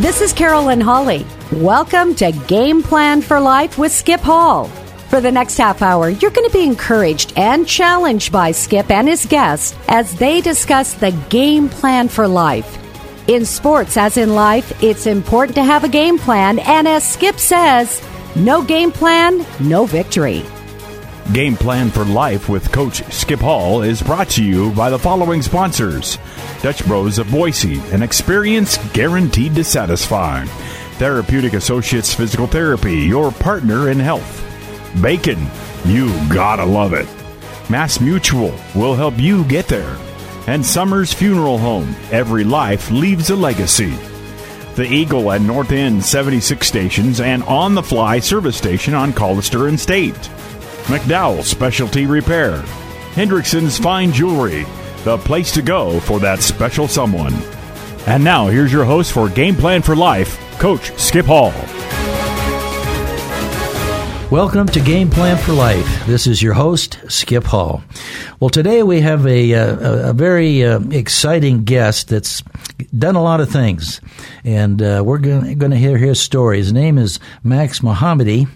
This is Carolyn Holly. Welcome to Game Plan for Life with Skip Hall. For the next half hour, you're going to be encouraged and challenged by Skip and his guests as they discuss the game plan for life. In sports, as in life, it's important to have a game plan, and as Skip says, no game plan, no victory. Game Plan for Life with Coach Skip Hall is brought to you by the following sponsors Dutch Bros of Boise, an experience guaranteed to satisfy. Therapeutic Associates Physical Therapy, your partner in health. Bacon, you gotta love it. Mass Mutual will help you get there. And Summers Funeral Home, every life leaves a legacy. The Eagle at North End 76 stations and on the fly service station on Collister and State. McDowell Specialty Repair. Hendrickson's Fine Jewelry, the place to go for that special someone. And now, here's your host for Game Plan for Life, Coach Skip Hall. Welcome to Game Plan for Life. This is your host, Skip Hall. Well, today we have a, a, a very uh, exciting guest that's done a lot of things, and uh, we're going to hear his story. His name is Max Mohammadi,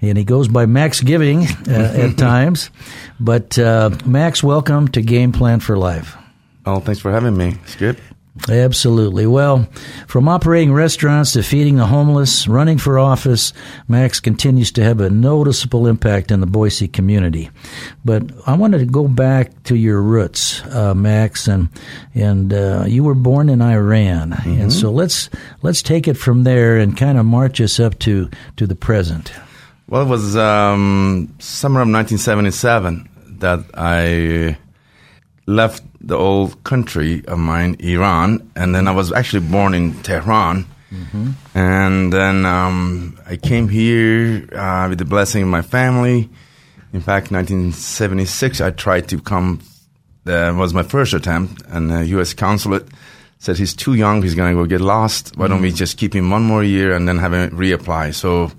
and he goes by Max Giving uh, at times. But uh, Max, welcome to Game Plan for Life. Oh, thanks for having me, It's good. Absolutely. Well, from operating restaurants to feeding the homeless, running for office, Max continues to have a noticeable impact in the Boise community. But I wanted to go back to your roots, uh, Max, and and uh, you were born in Iran, mm-hmm. and so let's let's take it from there and kind of march us up to to the present. Well, it was um, summer of 1977 that I left the old country of mine, Iran, and then I was actually born in Tehran. Mm-hmm. And then um, I came here uh, with the blessing of my family. In fact, 1976, I tried to come. That was my first attempt, and the U.S. consulate said he's too young. He's going to go get lost. Why don't we mm. just keep him one more year and then have him reapply? So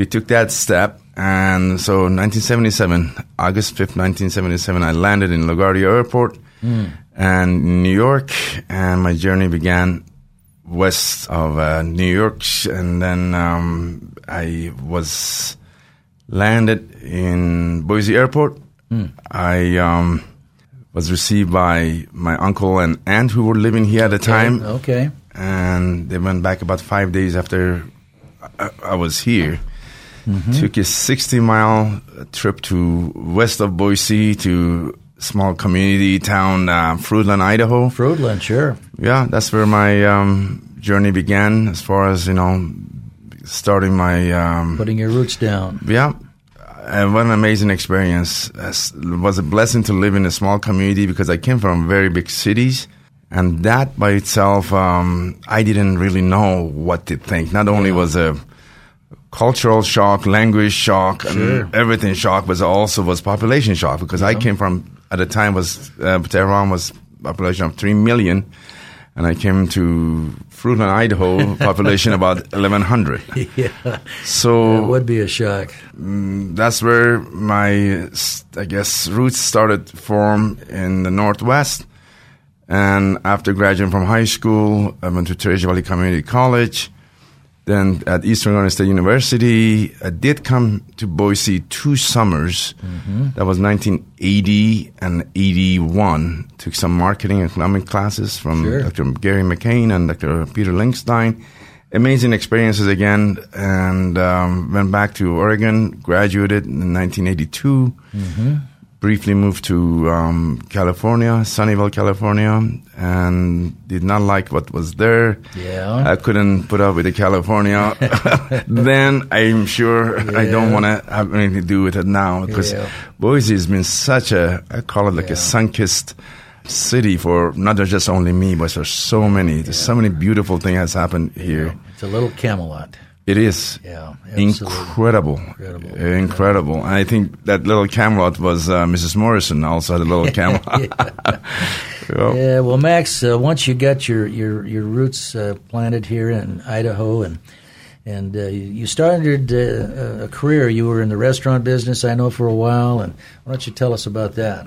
we took that step. And so 1977, August 5th, 1977, I landed in LaGuardia Airport mm. and New York, and my journey began west of uh, New York. And then um, I was landed in Boise Airport. Mm. I um, was received by my uncle and aunt who were living here at the okay. time. Okay. And they went back about five days after I, I was here. Mm-hmm. Took a 60 mile trip to west of Boise to small community town, uh, Fruitland, Idaho. Fruitland, sure. Yeah, that's where my um, journey began as far as, you know, starting my. Um, Putting your roots down. Yeah. And what an amazing experience. It was a blessing to live in a small community because I came from very big cities. And that by itself, um, I didn't really know what to think. Not only yeah. was a cultural shock, language shock, sure. and everything shock, but also was population shock because yeah. I came from at the time was uh, Tehran was population of three million, and I came to Fruitland, Idaho, population about 1,100. Yeah. So that would be a shock. Mm, that's where my, I guess, roots started form in the Northwest. And after graduating from high school, I went to Treasure Valley Community College. Then at Eastern Oregon State University, I did come to Boise two summers. Mm-hmm. That was 1980 and 81. Took some marketing and economic classes from sure. Dr. Gary McCain and Dr. Peter Linkstein. Amazing experiences again, and um, went back to Oregon. Graduated in 1982. Mm-hmm briefly moved to um, California, Sunnyvale, California, and did not like what was there. Yeah, I couldn't put up with the California. then I'm sure yeah. I don't want to have anything to do with it now because yeah. Boise has been such a I call it like yeah. a sun-kissed city for not just only me, but for so many. There's so many beautiful things has happened here. It's a little Camelot. It is. Yeah. Incredible. Incredible. Incredible. And I think that little Camelot was uh, Mrs. Morrison also had a little Camelot. yeah. yeah. Well, Max, uh, once you got your, your, your roots uh, planted here in Idaho and and uh, you started uh, a career. You were in the restaurant business, I know, for a while. And why don't you tell us about that?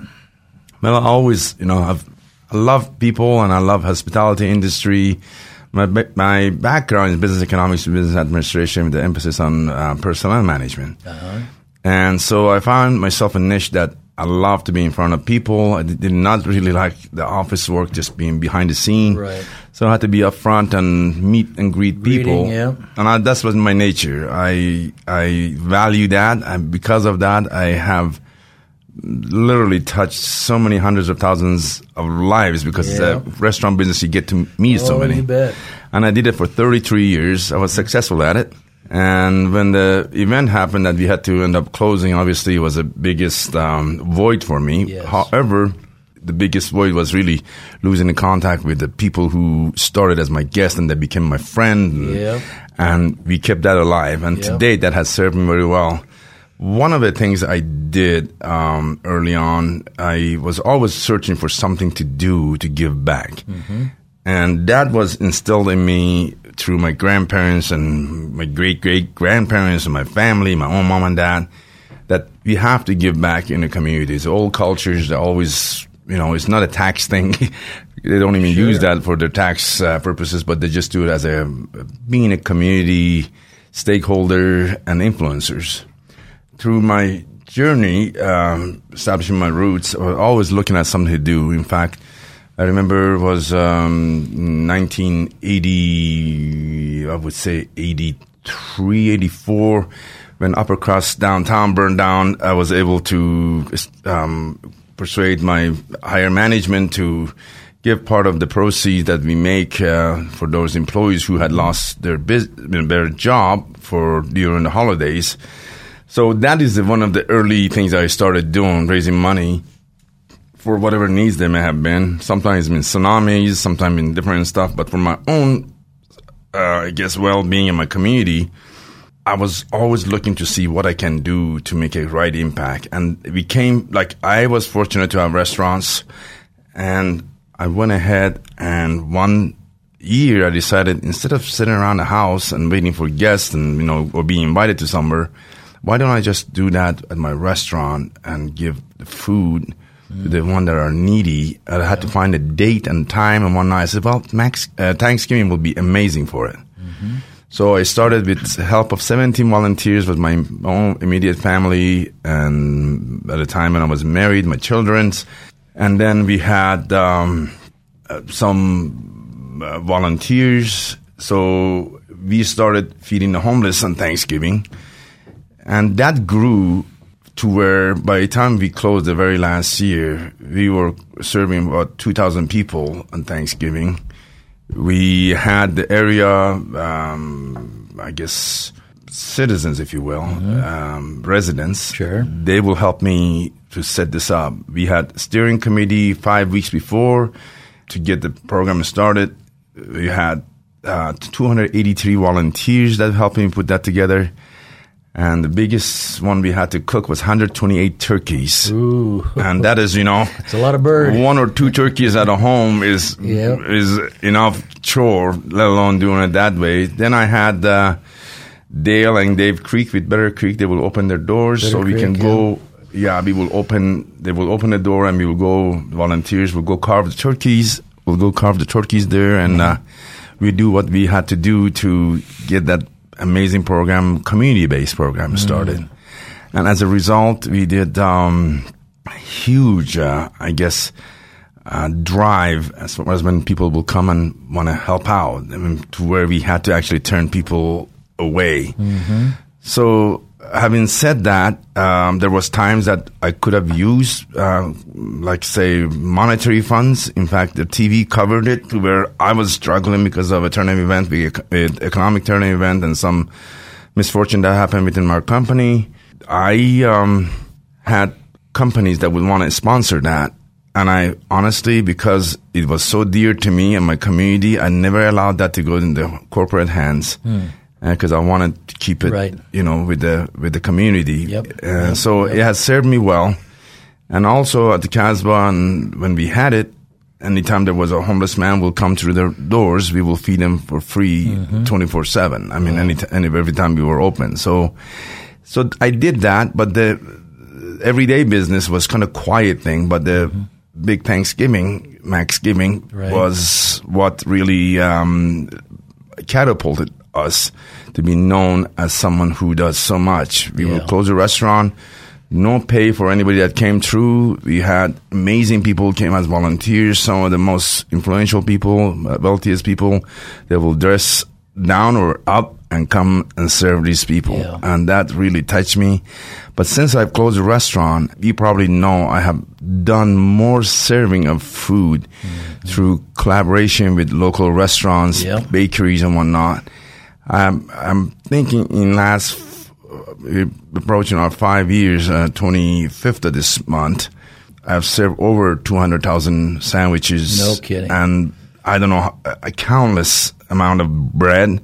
Well, I always, you know, I've, I love people and I love hospitality industry My, my background is business economics and business administration with the emphasis on uh, personnel management. And so I found myself a niche that I love to be in front of people. I did not really like the office work, just being behind the scene. Right. So I had to be up front and meet and greet people. Yeah. And I, that's was my nature. I I value that, and because of that, I have literally touched so many hundreds of thousands of lives because Yeah. the restaurant business you get to meet so Oh, many. you bet. And I did it for 33 years. I was successful at it. And when the event happened that we had to end up closing, obviously it was the biggest um, void for me. Yes. However, the biggest void was really losing the contact with the people who started as my guest and they became my friend. And, Yep. and we kept that alive. And to Yep. date, that has served me very well. One of the things I did um, early on, I was always searching for something to do to give back. And that was instilled in me through my grandparents and my great great grandparents and my family, my own mom and dad, that we have to give back in the communities. Old cultures, they always, you know, it's not a tax thing. they don't even use that for their tax uh, purposes, but they just do it as a being a community stakeholder and influencers. Through my journey, um, establishing my roots, I was always looking at something to do. In fact, I remember it was um, 1980, I would say 83, 84, when Upper Crust downtown burned down. I was able to um, persuade my higher management to give part of the proceeds that we make uh, for those employees who had lost their bus- their job for during the holidays. So that is one of the early things I started doing, raising money for whatever needs they may have been. Sometimes in tsunamis, sometimes in different stuff. But for my own, uh, I guess, well-being in my community, I was always looking to see what I can do to make a right impact. And it became like I was fortunate to have restaurants, and I went ahead and one year I decided instead of sitting around the house and waiting for guests and you know or being invited to somewhere, why don't I just do that at my restaurant and give the food to the one that are needy? I had to find a date and time, and one night I said, "Well, Max, uh, Thanksgiving will be amazing for it." So I started with the help of 17 volunteers with my own immediate family, and at the time when I was married, my children's, and then we had um, uh, some uh, volunteers. So we started feeding the homeless on Thanksgiving, and that grew to where by the time we closed the very last year, we were serving about 2,000 people on Thanksgiving. We had the area, um, I guess, citizens, if you will, um, residents. Sure. They will help me to set this up. We had steering committee five weeks before to get the program started. We had uh, 283 volunteers that helped me put that together. And the biggest one we had to cook was 128 turkeys. Ooh. And that is, you know, It's a lot of birds. one or two turkeys at a home is Yep. is enough chore, let alone doing it that way. Then I had uh, Dale and Dave Krick with Bittercreek. They will open their doors Better so we Creek, can yeah. go. Yeah, we will open. They will open the door and we will go. Volunteers will go carve the turkeys. We'll go carve the turkeys there, and uh, we do what we had to do to get that amazing program, community-based program started. And as a result, we did um, a huge, uh, I guess, uh, drive as far as when people will come and want to help out, I mean, to where we had to actually turn people away. So, having said that, um, there was times that I could have used, uh, like say, monetary funds. In fact, the TV covered it to where I was struggling because of a turning event, uh, economic turning event, and some misfortune that happened within my company. I um, had companies that would want to sponsor that. And I honestly, because it was so dear to me and my community, I never allowed that to go in the corporate hands because I wanted to keep it, Right. you know, with the with the community. Yep. Uh, Yep. So it has served me well. And also at the Casbah, and when we had it, anytime there was a homeless man will come through the doors, we will feed him for free, twenty four seven. I mean, any, t- any every time we were open. So, so I did that, but the everyday business was kind of quiet thing. But the big Thanksgiving, Thanksgiving Right. was what really um, catapulted us to be known as someone who does so much. We Yeah. will close the restaurant, no pay for anybody that came through. We had amazing people came as volunteers, some of the most influential people, uh, wealthiest people. They will dress down or up and come and serve these people. Yeah. And that really touched me. But since I've closed the restaurant, you probably know I have done more serving of food through collaboration with local restaurants, Yeah. bakeries and whatnot. I'm, I'm thinking in last, uh, approaching our five years, uh, 25th of this month, I've served over 200,000 sandwiches. No kidding. And I don't know, a countless amount of bread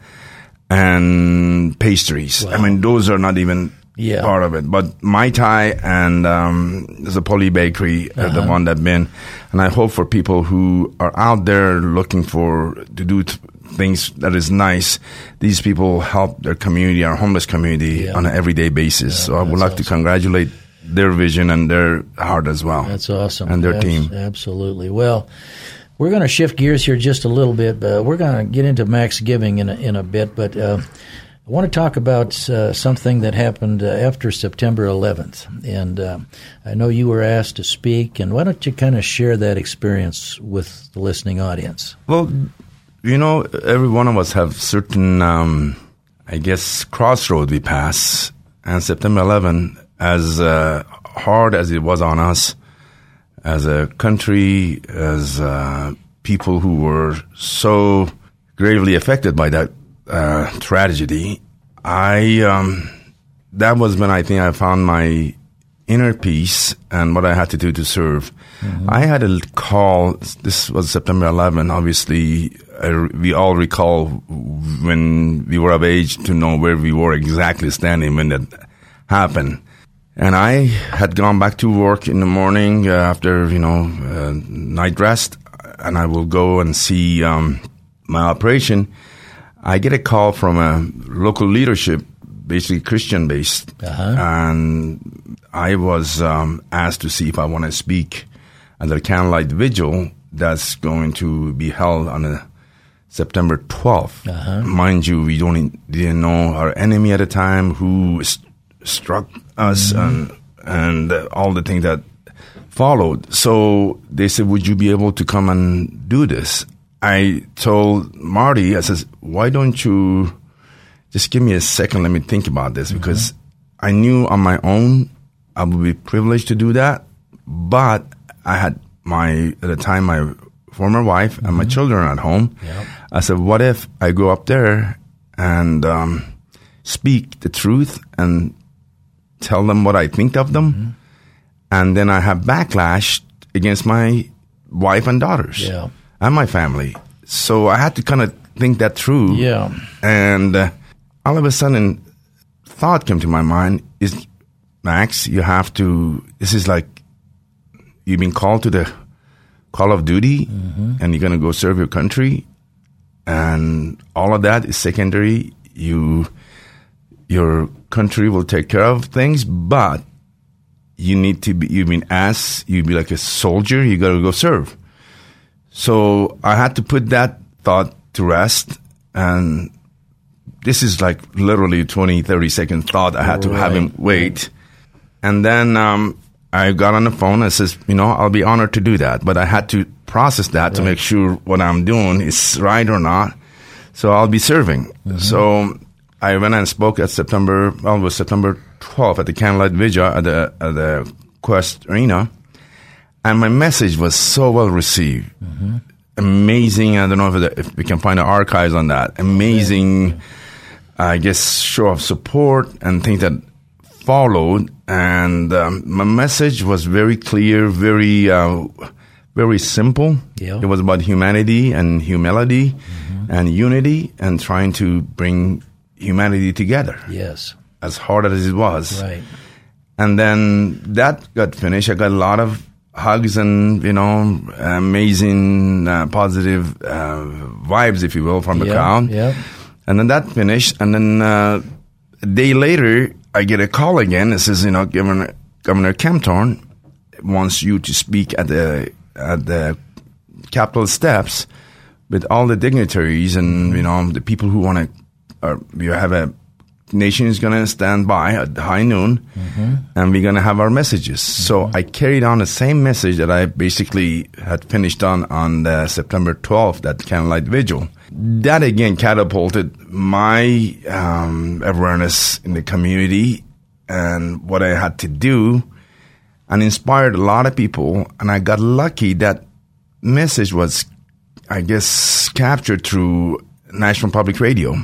and pastries. I mean, those are not even Yeah. part of it. But Mai Tai and um, there's a Poly Bakery, uh, Uh-huh. the one that been, and I hope for people who are out there looking for to do t- things that is nice. These people help their community, our homeless community, Yeah. on an everyday basis. so I would that's like to congratulate their vision and their heart as well. That's awesome. And their Abs- team. Absolutely. Well, we're going to shift gears here just a little bit. But we're going to get into Max Giving in a, in a bit. But uh, I want to talk about uh, something that happened uh, after September 11th. And uh, I know you were asked to speak. And why don't you kind of share that experience with the listening audience? Well, you know, every one of us have certain, um, I guess, crossroad we pass. And September 11, as uh, hard as it was on us, as a country, as uh, people who were so gravely affected by that uh, tragedy, I um, that was when I think I found my inner peace and what I had to do to serve. I had a call. This was September 11. Obviously, I, we all recall when we were of age to know where we were exactly standing when that happened. And I had gone back to work in the morning uh, after, you know, uh, night rest, and I will go and see um, my operation. I get a call from a local leadership, basically Christian based, Uh-huh. and I was um, asked to see if I want to speak at the candlelight vigil that's going to be held on a September 12th. Uh-huh. Mind you, we don't didn't know our enemy at the time who st- struck us and and uh, all the things that followed. So they said, "Would you be able to come and do this?" I told Marty, I says, "Why don't you just give me a second? Let me think about this because I knew on my own I would be privileged to do that, but I had my at the time my former wife and my children at home. Yep. I said, what if I go up there and um, speak the truth and tell them what I think of them, and then I have backlash against my wife and daughters Yeah. and my family. So I had to kind of think that through. Yeah. And uh, all of a sudden, thought came to my mind: Is Max, you have to. This is like you've been called to the call of duty, mm-hmm. and you're going to go serve your country, and all of that is secondary. You, your country will take care of things, but you need to be. You've been asked. You'd be like a soldier. You got to go serve. So I had to put that thought to rest. And this is like literally 20, 30 second thought. I had to have him wait. And then um, I got on the phone and says, you know, I'll be honored to do that. But I had to process that to make sure what I'm doing is right or not. So I'll be serving. So I went and spoke at September, well, it was September 12th at the Candlelight Vigil at the, at the Qwest Arena and my message was so well received. Amazing. I don't know if, if we can find the archives on that. Amazing, I guess, show of support and things that followed. And um, my message was very clear, very, uh, very simple. Yeah. It was about humanity and humility and unity and trying to bring humanity together. Yes. As hard as it was. Right. And then that got finished. I got a lot of hugs and, you know, amazing, uh, positive uh, vibes, if you will, from the Yeah, crowd. yeah. And then that finished. And then uh, a day later, I get a call again. It says, you know, Governor, Governor Kempthorne wants you to speak at the at the Capitol steps with all the dignitaries and you know the people who want to. Uh, you have a nation is going to stand by at high noon, and we're going to have our messages. So I carried on the same message that I basically had finished on on the September 12th, that candlelight vigil. That again catapulted my um, awareness in the community and what I had to do, and inspired a lot of people. And I got lucky that message was, I guess, captured through National Public Radio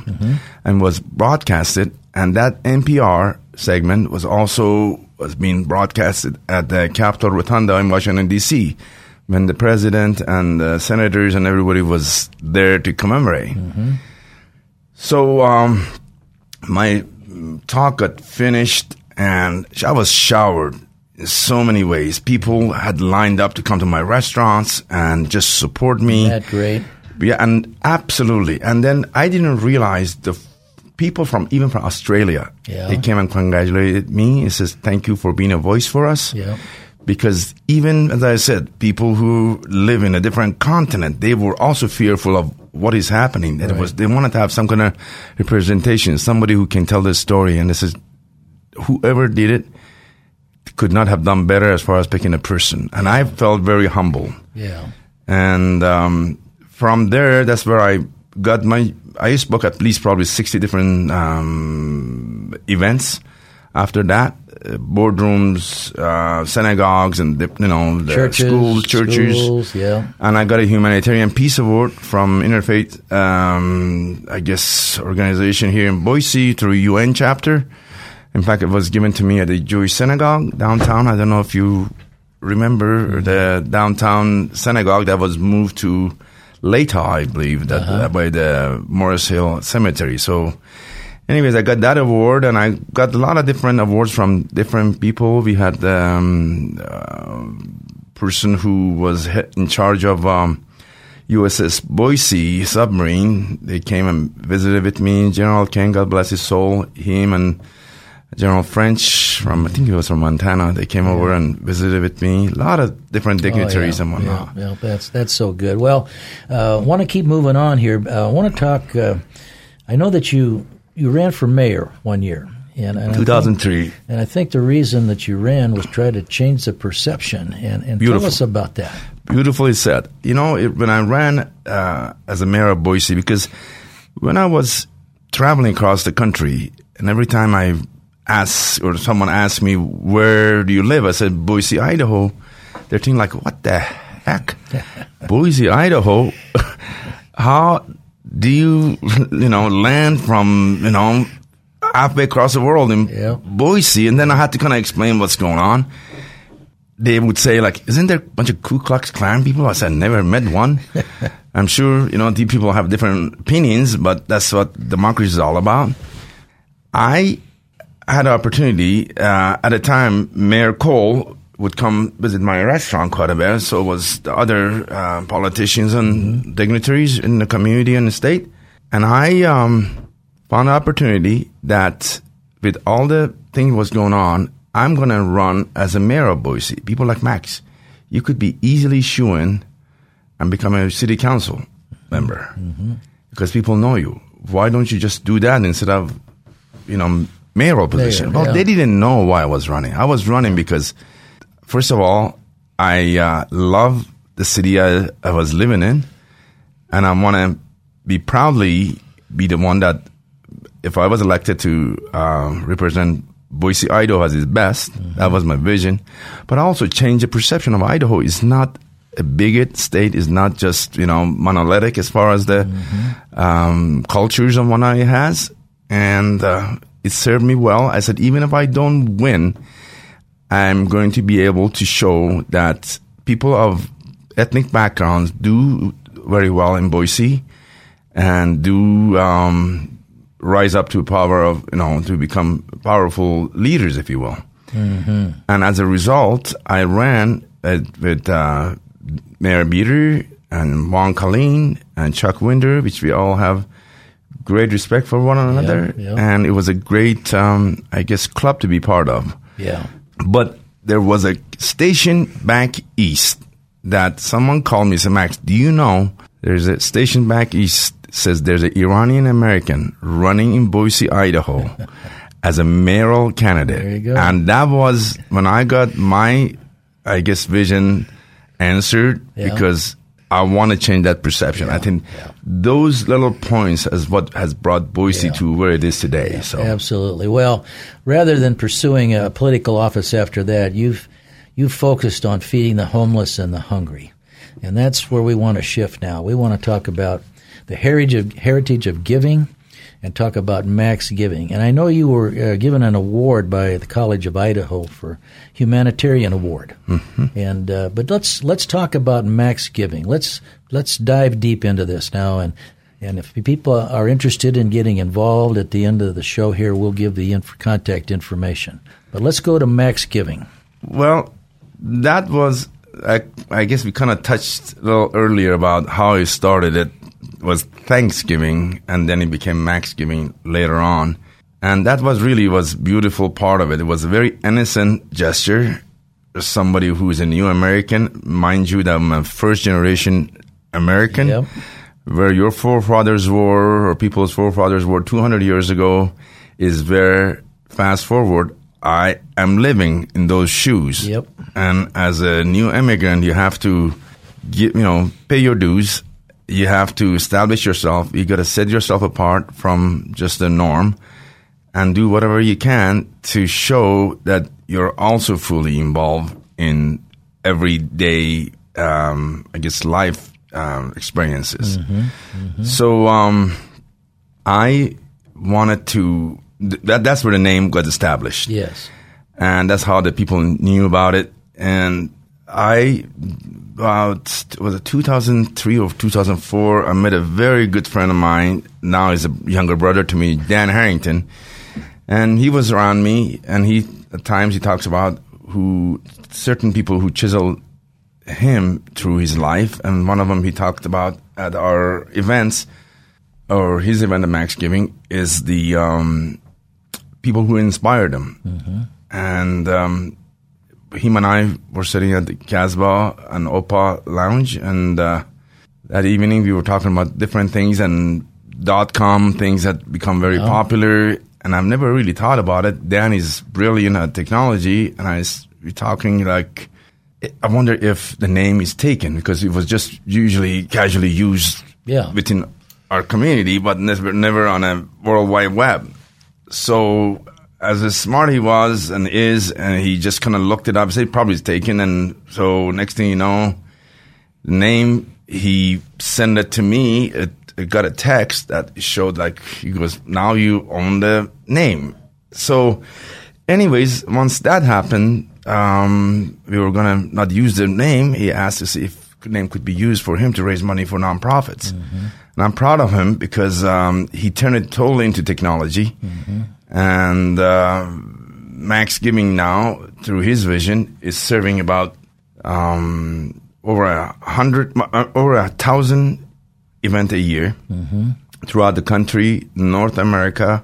and was broadcasted. And that NPR segment was also was being broadcasted at the Capitol Rotunda in Washington D.C. when the president and the senators and everybody was there to commemorate. So um, my talk got finished, and I was showered in so many ways. People had lined up to come to my restaurants and just support me. That great? Yeah, and absolutely. And then I didn't realize the f- people from even from Australia. Yeah. They came and congratulated me. It says, "Thank you for being a voice for us." Yeah. Because even as I said, people who live in a different continent, they were also fearful of what is happening. That it was they wanted to have some kind of representation, somebody who can tell this story. And this is whoever did it could not have done better as far as picking a person. And I felt very humble. Yeah. And um, from there, that's where I got my. I book at least probably sixty different um, events. After that, uh, boardrooms, uh, synagogues, and the, you know the Churches, schools, churches. schools, yeah. And I got a humanitarian peace award from Interfaith, um, I guess, organization here in Boise through UN chapter. In fact, it was given to me at the Jewish synagogue downtown. I don't know if you remember the downtown synagogue that was moved to Latah, I believe, that uh, by the Morris Hill Cemetery. So, anyways, I got that award, and I got a lot of different awards from different people. We had um, uh, person who was in charge of um, USS Boise submarine. They came and visited with me. General King, God bless his soul, him and General French from I think he was from Montana. They came over and visited with me. A lot of different dignitaries Oh, and yeah, whatnot. Yeah, yeah, that's that's so good. Well, uh, want to keep moving on here. I uh, want to talk. Uh, I know that you you ran for mayor one year, and, and I think- 2003. and I think the reason that you ran was try to change the perception. And, and tell us about that. Beautifully said. You know, it, when I ran uh, as a mayor of Boise, because when I was traveling across the country, and every time I asked or someone asked me, "Where do you live?" I said, "Boise, Idaho." They're thinking like, "What the heck, Boise, Idaho? How do you, you know, land from you know halfway across the world in. Boise?" And then I had to kind of explain what's going on they would say like, "Isn't there a bunch of Ku Klux Klan people?" I said, "Never met one." I'm sure you know these people have different opinions, but that's what democracy is all about. I had an opportunity uh, at a time. Mayor Cole would come visit my restaurant quite a bit. So was the other uh, politicians and dignitaries in the community and the state. And I um, found an opportunity that with all the things was going on, I'm going to run as a mayor of Boise. People like Max, you could be easily shooing and become a city council member because people know you. Why don't you just do that instead of, you know, mayoral position? Mayor, well, yeah. they didn't know why I was running. I was running because, first of all, I uh, love the city I, I was living in, and I want to be proudly be the one that, if I was elected to uh, represent Boise, Idaho as its best, that was my vision. But I also change the perception of Idaho It's not a bigot state, It's not just you know monolithic as far as the um, cultures and whatnot it has, and uh, it served me well. I said even if I don't win, I'm going to be able to show that people of ethnic backgrounds do very well in Boise and do um, rise up to power of you know to become powerful leaders, if you will. And as a result, I ran with uh, Mayor Bieter and Juan Colleen and Chuck Winder, which we all have great respect for one another, yeah. and it was a great, um, I guess, club to be part of. Yeah. But there was a station back east that someone called me and said, Max, do you know there's a station back east says there's an Iranian American running in Boise, Idaho as a mayoral candidate. There you go. And that was when I got my, I guess, vision answered Yeah. because I want to change that perception. I think those little points is what has brought Boise Yeah. to where it is today. So Absolutely. Well, rather than pursuing a political office after that, you've you've focused on feeding the homeless and the hungry, and that's where we want to shift now. We want to talk about the heritage of heritage of giving, and talk about max giving. And I know you were uh, given an award by the College of Idaho for humanitarian award. And uh, but let's let's talk about max giving. Let's let's dive deep into this now and. And if people are interested in getting involved at the end of the show here, we'll give the inf- contact information. But let's go to Max Giving. Well, that was, I, I guess we kind of touched a little earlier about how it started. It was Thanksgiving, and then it became Maxgiving later on. And that was really was beautiful part of it. It was a very innocent gesture. Somebody who is a new American, mind you, that I'm a first generation American, Yep. where your forefathers were, or people's forefathers were 200 years ago, is where fast forward. I am living in those shoes. Yep. And as a new immigrant, you have to, get, you know, pay your dues. You have to establish yourself. You got to set yourself apart from just the norm, and do whatever you can to show that you're also fully involved in everyday, um, I guess, life um, experiences. So um, I wanted to. th- That that's where the name got established Yes. and that's how the people knew about it. And I, about was it 2003 or 2004, I met a very good friend of mine. Now he's a younger brother to me, Dan Harrington, and he was around me. And he at times he talks about who certain people who chiseled him through his life, and one of them he talked about at our events or his event at Max Giving is the um, people who inspired him. And um, him and I were sitting at the Casbah and Opa Lounge, and uh, that evening we were talking about different things and dot com things that become very popular. And I've never really thought about it. Dan is brilliant at technology, and I was talking like. I wonder if the name is taken because it was just usually casually used Yeah. within our community, but never, never on a world wide web. So, as smart he was and is, and he just kind of looked it up, said probably it's taken. And so, next thing you know, the name he sent it to me. It, it got a text that showed like he goes, now you own the name. So, anyways, once that happened, um, we were gonna not use the name. He asked to see if name could be used for him to raise money for nonprofits. And I'm proud of him because um, he turned it totally into technology. And uh, Max Giving now, through his vision, is serving about um, over a hundred, uh, over a thousand event a year throughout the country, North America,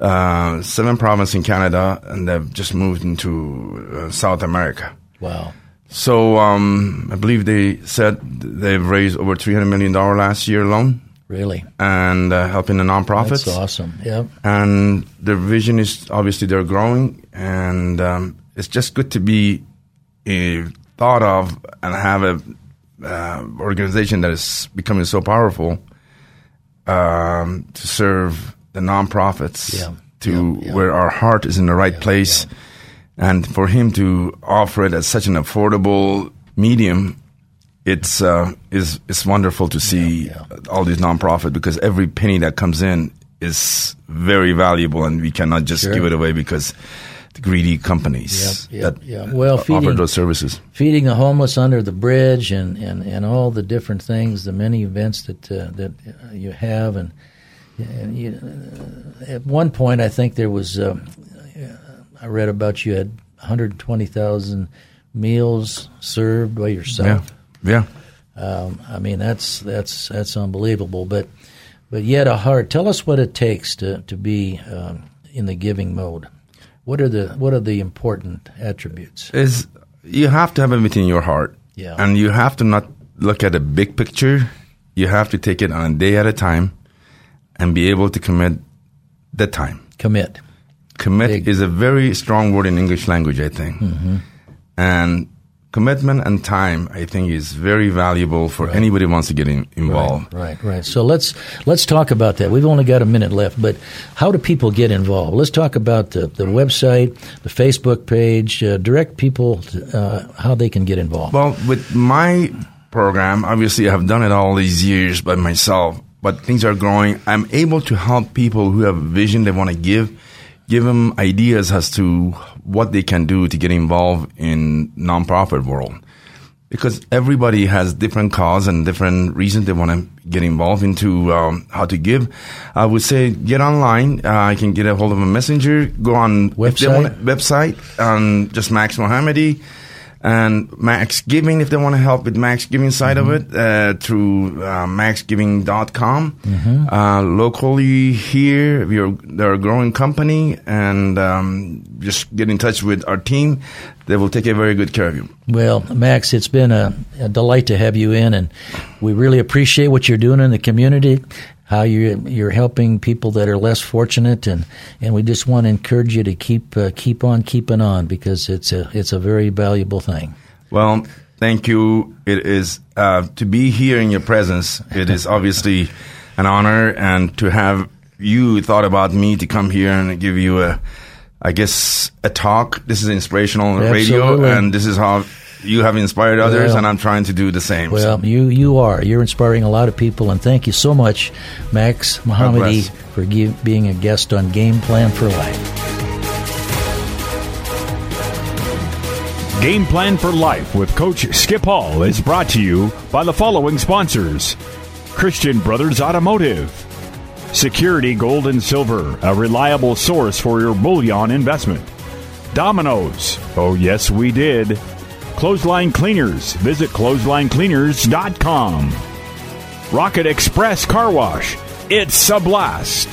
uh, seven provinces in Canada, and they've just moved into uh, South America. Wow. So um, I believe they said they've raised over three hundred million dollar last year alone, Really. and uh, helping the nonprofits. That's awesome. Yeah, And their vision is obviously they're growing, and um, it's just good to be uh, thought of and have a uh, organization that is becoming so powerful um, to serve the nonprofits Yeah. to Yeah, yeah. where our heart is in the right place, and for him to offer it at such an affordable medium. It's uh, is it's wonderful to see yeah. all these nonprofit because every penny that comes in is very valuable, and we cannot just Sure. give it away because the greedy companies Yep, yep, that yeah. Well, offer feeding- those services. feeding the homeless under the bridge and, and, and all the different things, the many events that uh, that uh, you have, and, and you, uh, at one point I think there was um, I read about you had 120,000 meals served by yourself. yeah. Um, I mean that's that's that's unbelievable, but but yet a heart. Tell us what it takes to to be um, in the giving mode. What are the what are the important attributes? is you have to have it within your heart. Yeah. And you have to not look at the big picture. You have to take it on a day at a time and be able to commit the time. Commit. Commit Big. is a very strong word in English language, I think. And commitment and time, I think, is very valuable for anybody who wants to get in, involved. Right, right. So let's let's talk about that. We've only got a minute left, but how do people get involved? Let's talk about the, the website, the Facebook page, uh, direct people to, uh, how they can get involved. Well, with my program, obviously, I've done it all these years by myself, but things are growing. I'm able to help people who have a vision they want to give, give them ideas as to what they can do to get involved in nonprofit world. Because everybody has different cause and different reasons they want to get involved into um, how to give. I would say get online. Uh, I can get a hold of a messenger. Go on Website? want website um, just Max Mohammadi and Max Giving if they want to help with Max Giving side of it uh, through uh, maxgiving.com. Uh, locally here, we are, they're a growing company and um, just get in touch with our team. They will take a very good care of you. Well, Max, it's been a, a delight to have you in, and we really appreciate what you're doing in the community. How you're you're helping people that are less fortunate, and, and we just want to encourage you to keep uh, keep on keeping on because it's a it's a very valuable thing. Well, thank you. It is uh, to be here in your presence. It is obviously an honor, and to have you thought about me to come here and give you a, I guess, a talk. This is inspirational radio, and this is how you have inspired others, Well- and I'm trying to do the same. Well, you you are. You're inspiring a lot of people, and thank you so much, Max Mohammadi, for give, being a guest on Game Plan for Life. Game Plan for Life with Coach Skip Hall is brought to you by the following sponsors. Christian Brothers Automotive, Security Gold and Silver, a reliable source for your bullion investment, Domino's, oh yes we did, Clothesline Cleaners, visit clotheslinecleaners.com, Rocket Express Car Wash, it's a blast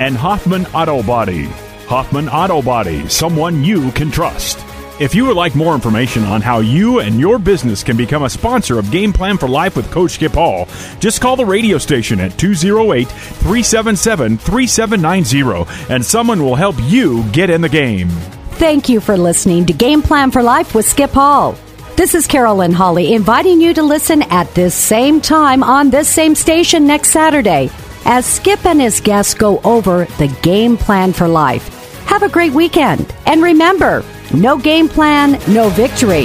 and Hoffman Auto Body. Hoffman Auto Body, someone you can trust. If you would like more information on how you and your business can become a sponsor of Game Plan for Life with Coach Skip Hall, just call the radio station at 208 377 3790 and someone will help you get in the game. Thank you for listening to Game Plan for Life with Skip Hall. This is Carolyn Holly inviting you to listen at this same time on this same station next Saturday as Skip and his guests go over the game plan for life. Have a great weekend. And remember, no game plan, no victory.